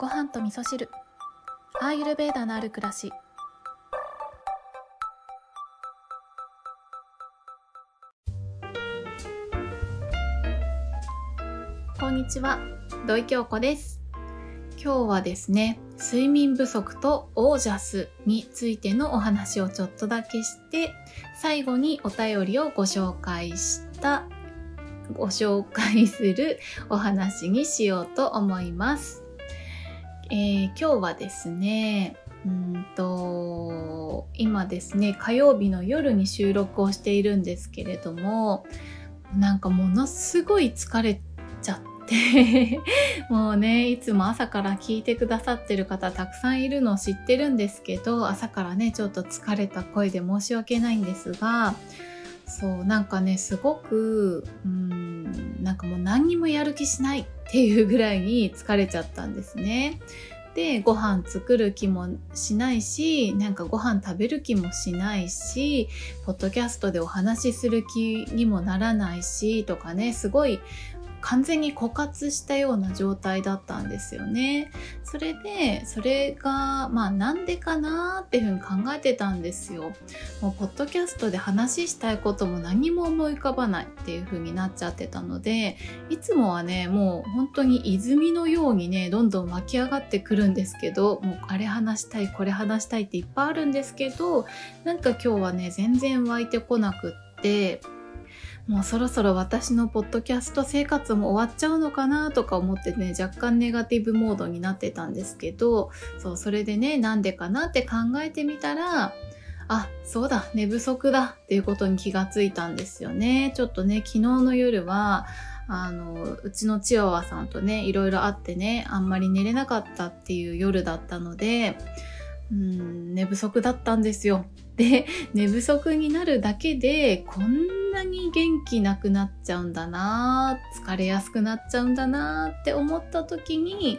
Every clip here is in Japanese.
ご飯と味噌汁。アーユルベーダのある暮らし。こんにちは。土井京子です。今日はですね睡眠不足とオージャスについてのお話をちょっとだけして最後にお便りをご紹介したご紹介するお話にしようと思います。えー、今日はですね、うんと今ですね火曜日の夜に収録をしているんですけれどもなんかものすごい疲れちゃって もうねいつも朝から聞いてくださってる方たくさんいるのを知ってるんですけど朝からねちょっと疲れた声で申し訳ないんですがそうなんかねすごくうんなんかもう何にもやる気しないっていうぐらいに疲れちゃったんですね。でご飯作る気もしないしなんかご飯食べる気もしないしポッドキャストでお話しする気にもならないしとかねすごい完全に枯渇したような状態だったんですよね。それで、それが、まあなんでかなっていうふうに考えてたんですよ。もう、ポッドキャストで話したいことも何も思い浮かばないっていうふうになっちゃってたので、いつもはね、もう本当に泉のようにね、どんどん湧き上がってくるんですけど、もうあれ話したい、これ話したいっていっぱいあるんですけど、なんか今日はね、全然湧いてこなくって、もうそろそろ私のポッドキャスト生活も終わっちゃうのかなとか思ってね若干ネガティブモードになってたんですけどそうそれでねなんでかなって考えてみたらあそうだ寝不足だっていうことに気がついたんですよね。ちょっとね昨日の夜はあのうちのチワワさんとねいろいろあってねあんまり寝れなかったっていう夜だったのでうん寝不足だったんですよ。で 寝不足になるだけでこんなに元気なくなっちゃうんだな疲れやすくなっちゃうんだなって思った時に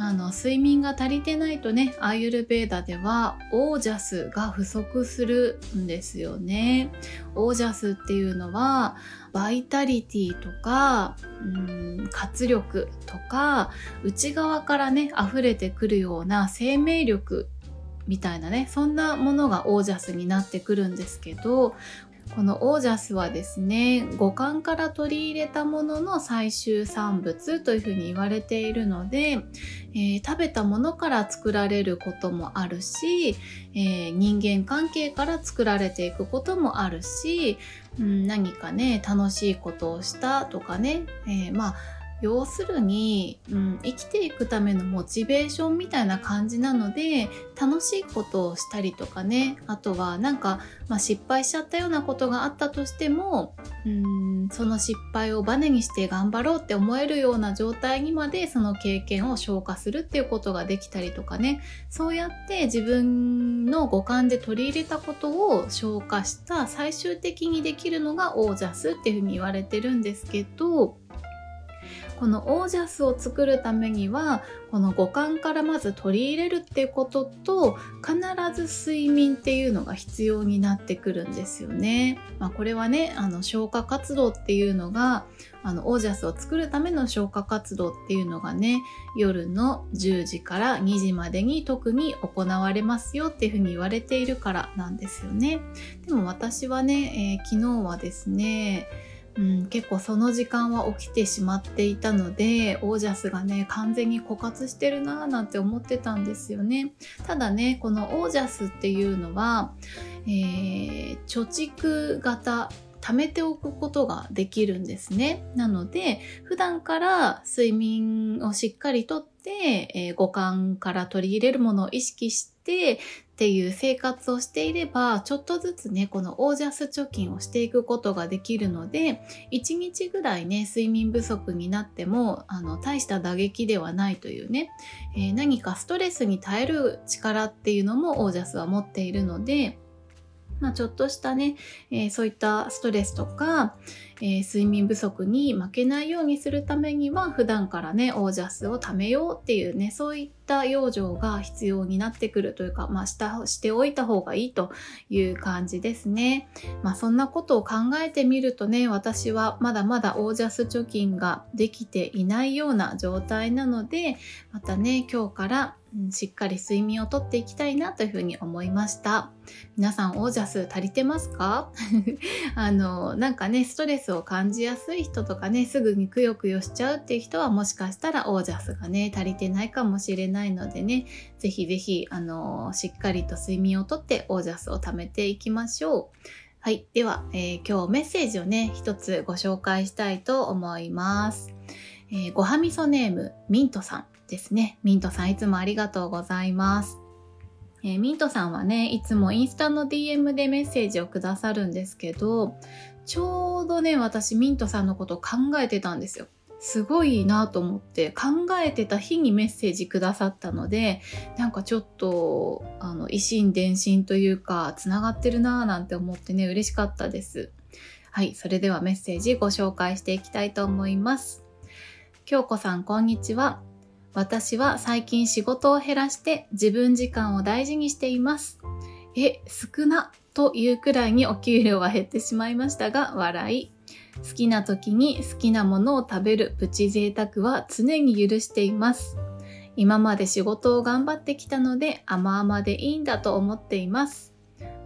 あの睡眠が足りてないとねアーユルベーダではオージャスが不足するんですよね。オージャスっていうのはバイタリティとかうん活力とか内側からね溢れてくるような生命力みたいなねそんなものがオージャスになってくるんですけどこのオージャスはですね五感から取り入れたものの最終産物というふうに言われているので、えー、食べたものから作られることもあるし、えー、人間関係から作られていくこともあるし、うん、何かね楽しいことをしたとかね、えー、まあ要するに、うん、生きていくためのモチベーションみたいな感じなので楽しいことをしたりとかね。あとはなんか、まあ、失敗しちゃったようなことがあったとしてもうんその失敗をバネにして頑張ろうって思えるような状態にまでその経験を消化するっていうことができたりとかね。そうやって自分の五感で取り入れたことを消化した最終的にできるのがオージャスっていうふうに言われてるんですけどこのオージャスを作るためにはこの五感からまず取り入れるっていうことと必ず睡眠っていうのが必要になってくるんですよね。まあ、これはねあの消化活動っていうのがあのオージャスを作るための消化活動っていうのがね夜の10時から2時までに特に行われますよっていうふうに言われているからなんですよね。でも私はね、えー、昨日はですねうん、結構その時間は起きてしまっていたのでオージャスがね完全に枯渇してるなーなんて思ってたんですよねただねこのオージャスっていうのは、えー、貯蓄型貯めておくことができるんですね。なので、普段から睡眠をしっかりとって、えー、五感から取り入れるものを意識してっていう生活をしていれば、ちょっとずつね、このオージャス貯金をしていくことができるので、1日ぐらいね、睡眠不足になっても、あの、大した打撃ではないというね、えー、何かストレスに耐える力っていうのもオージャスは持っているので、まあ、ちょっとしたね、えー、そういったストレスとか、えー、睡眠不足に負けないようにするためには普段からねオージャスを貯めようっていうねそういった養生が必要になってくるというかまあしたしておいた方がいいという感じですねまあそんなことを考えてみるとね私はまだまだオージャス貯金ができていないような状態なのでまたね今日から、しっかり睡眠をとっていきたいなというふうに思いました。皆さんオージャス足りてますか？あの、なんかね、ストレスを感じやすい人とかね、すぐにくよくよしちゃうっていう人はもしかしたらオージャスがね、足りてないかもしれないのでね、ぜひぜひ、あの、しっかりと睡眠をとってオージャスを貯めていきましょう。はい。では、えー、今日メッセージをね、一つご紹介したいと思います。えー、ごはみそネーム、ミントさん。ですね。ミントさんいつもありがとうございます。えー、ミントさんはね、いつもインスタの DM でメッセージをくださるんですけど、ちょうどね、私ミントさんのことを考えてたんですよ。すごいなと思って考えてた日にメッセージくださったのでなんかちょっとあの維心伝心というかつながってるなぁなんて思ってね嬉しかったですはいそれではメッセージご紹介していきたいと思います京子さんこんにちは私は最近仕事を減らして自分時間を大事にしています。え、少なというくらいにお給料は減ってしまいましたが、笑い。好きな時に好きなものを食べるプチ贅沢は常に許しています。今まで仕事を頑張ってきたので甘々でいいんだと思っています。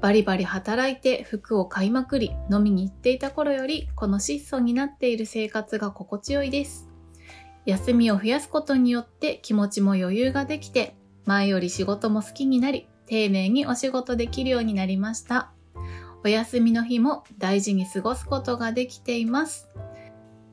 バリバリ働いて服を買いまくり飲みに行っていた頃よりこの質素になっている生活が心地よいです。休みを増やすことによって気持ちも余裕ができて、前より仕事も好きになり、丁寧にお仕事できるようになりました。お休みの日も大事に過ごすことができています。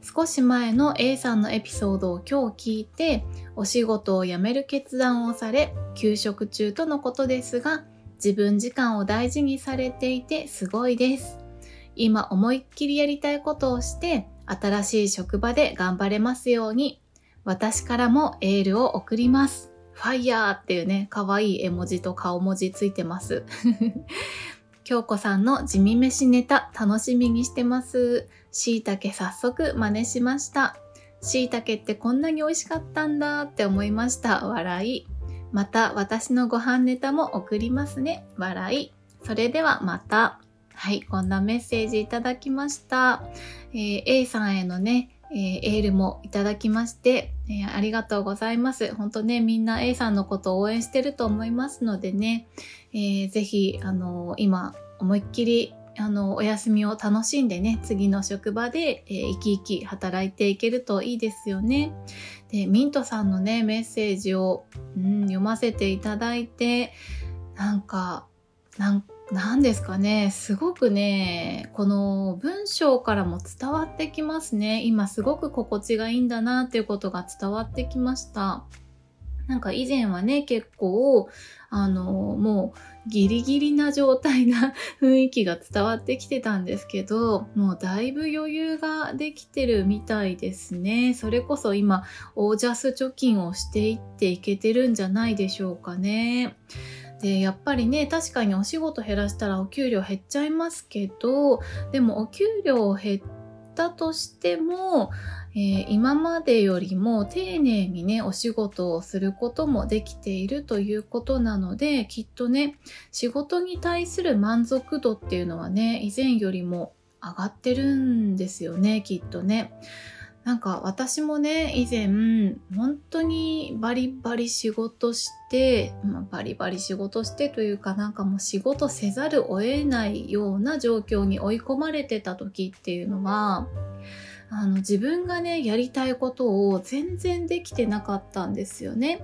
少し前の A さんのエピソードを今日聞いて、お仕事を辞める決断をされ、休職中とのことですが、自分時間を大事にされていてすごいです。今思いっきりやりたいことをして、新しい職場で頑張れますように、私からもエールを送ります。ファイヤーっていうね、可愛い絵文字と顔文字ついてます。京子さんの地味飯ネタ楽しみにしてます。椎茸早速真似しました。椎茸ってこんなに美味しかったんだって思いました。笑い。また私のご飯ネタも送りますね。笑い。それではまた。はい、こんなメッセージいただきました。えー、A さんへのね、えー、エールもいただきまして、えー、ありがとうございます。本当ね、みんな A さんのことを応援してると思いますのでね、えー、ぜひ、あの今、思いっきり、あの、お休みを楽しんでね、次の職場で、えー、生き生き働いていけるといいですよね。で、ミントさんのね、メッセージを、うん、読ませていただいて、なんか、なんか、何ですかね、すごくね、この文章からも伝わってきますね。今すごく心地がいいんだなっていうことが伝わってきました。なんか以前はね、結構、あの、もうギリギリな状態な雰囲気が伝わってきてたんですけど、もうだいぶ余裕ができてるみたいですね。それこそ今、オージャス貯金をしていっていけてるんじゃないでしょうかね。でやっぱりね確かにお仕事減らしたらお給料減っちゃいますけどでもお給料減ったとしても、えー、今までよりも丁寧にねお仕事をすることもできているということなのできっとね仕事に対する満足度っていうのはね以前よりも上がってるんですよねきっとね。なんか私もね、以前、本当にバリバリ仕事して、まあ、バリバリ仕事してというかなんかもう仕事せざるを得ないような状況に追い込まれてた時っていうのは、あの自分がねやりたいことを全然できてなかったんですよね。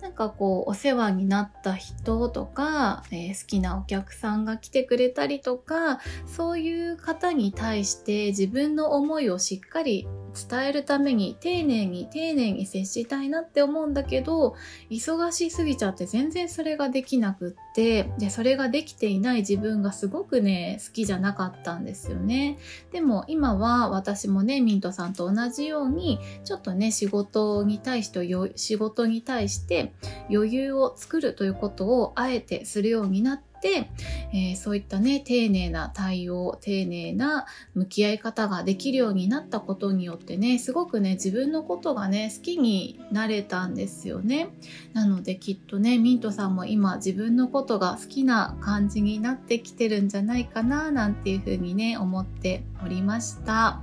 なんかこうお世話になった人とか、えー、好きなお客さんが来てくれたりとかそういう方に対して自分の思いをしっかり伝えるために丁寧に丁寧に接したいなって思うんだけど忙しすぎちゃって全然それができなくってでそれができていない自分がすごくね好きじゃなかったんですよね。でも今は私もねミントさんと同じようにちょっとね仕事に対して仕事に対して余裕を作るということをあえてするようになって、えー、そういったね、丁寧な対応、丁寧な向き合い方ができるようになったことによってね、すごくね、自分のことがね、好きになれたんですよね。なのできっとね、ミントさんも今自分のことが好きな感じになってきてるんじゃないかな、なんていうふうにね、思っておりました。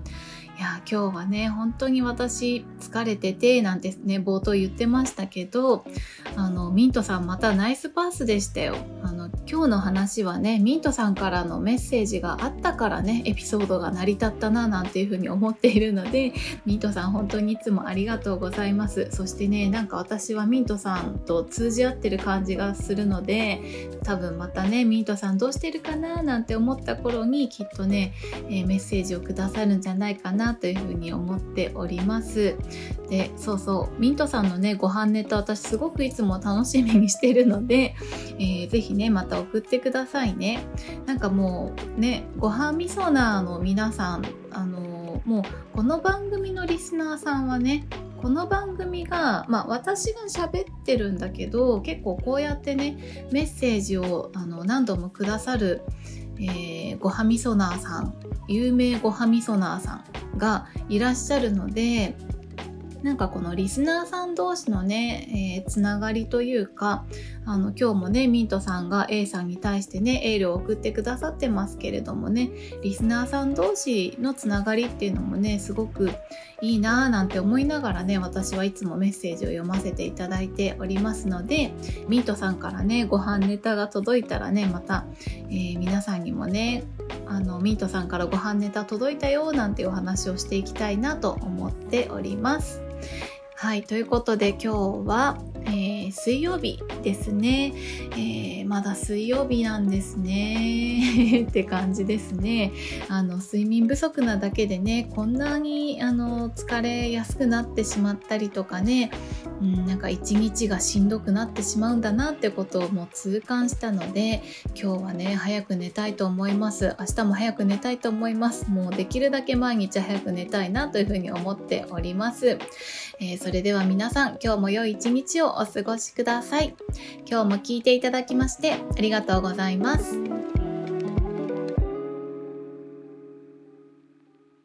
いや今日はね本当に私疲れててなんてね冒頭言ってましたけどあのミントさんまたナイスパースでしたよあ今日の話はねミントさんからのメッセージがあったからねエピソードが成り立ったななんていうふうに思っているのでミントさん本当にいつもありがとうございます。そしてねなんか私はミントさんと通じ合ってる感じがするので多分またねミントさんどうしてるかななんて思った頃にきっとね、えー、メッセージをくださるんじゃないかなというふうに思っております。でそうそうミントさんのねご飯ネタ私すごくいつも楽しみにしてるので、えー、ぜひねまた送ってくださいね。なんかもうねご飯みそなの皆さんあのもうこの番組のリスナーさんはねこの番組が、まあ、私が喋ってるんだけど結構こうやってねメッセージをあの何度もくださる、えー、ごはみそなーさん有名ごはみそなーさんがいらっしゃるのでなんかこのリスナーさん同士のね、えー、つながりというかあの今日もねミントさんが A さんに対してねエールを送ってくださってますけれどもねリスナーさん同士のつながりっていうのもねすごくいいなぁなんて思いながらね私はいつもメッセージを読ませていただいておりますのでミントさんからねご飯ネタが届いたらねまた、えー、皆さんにもねあのミントさんからご飯ネタ届いたよなんてお話をしていきたいなと思っております。はい、ということで今日は、えー、水曜日ですね、えー、まだ水曜日なんですね。って感じですね。あの睡眠不足なだけでねこんなにあの疲れやすくなってしまったりとかね、うん、なんか一日がしんどくなってしまうんだなってことをもう痛感したので今日はね早く寝たいと思います。明日も早く寝たいと思います。もうできるだけ毎日早く寝たいなというふうに思っております、えー、それでは皆さん今日も良い一日をお過ごしください。今日も聞いていただきましてありがとうございます。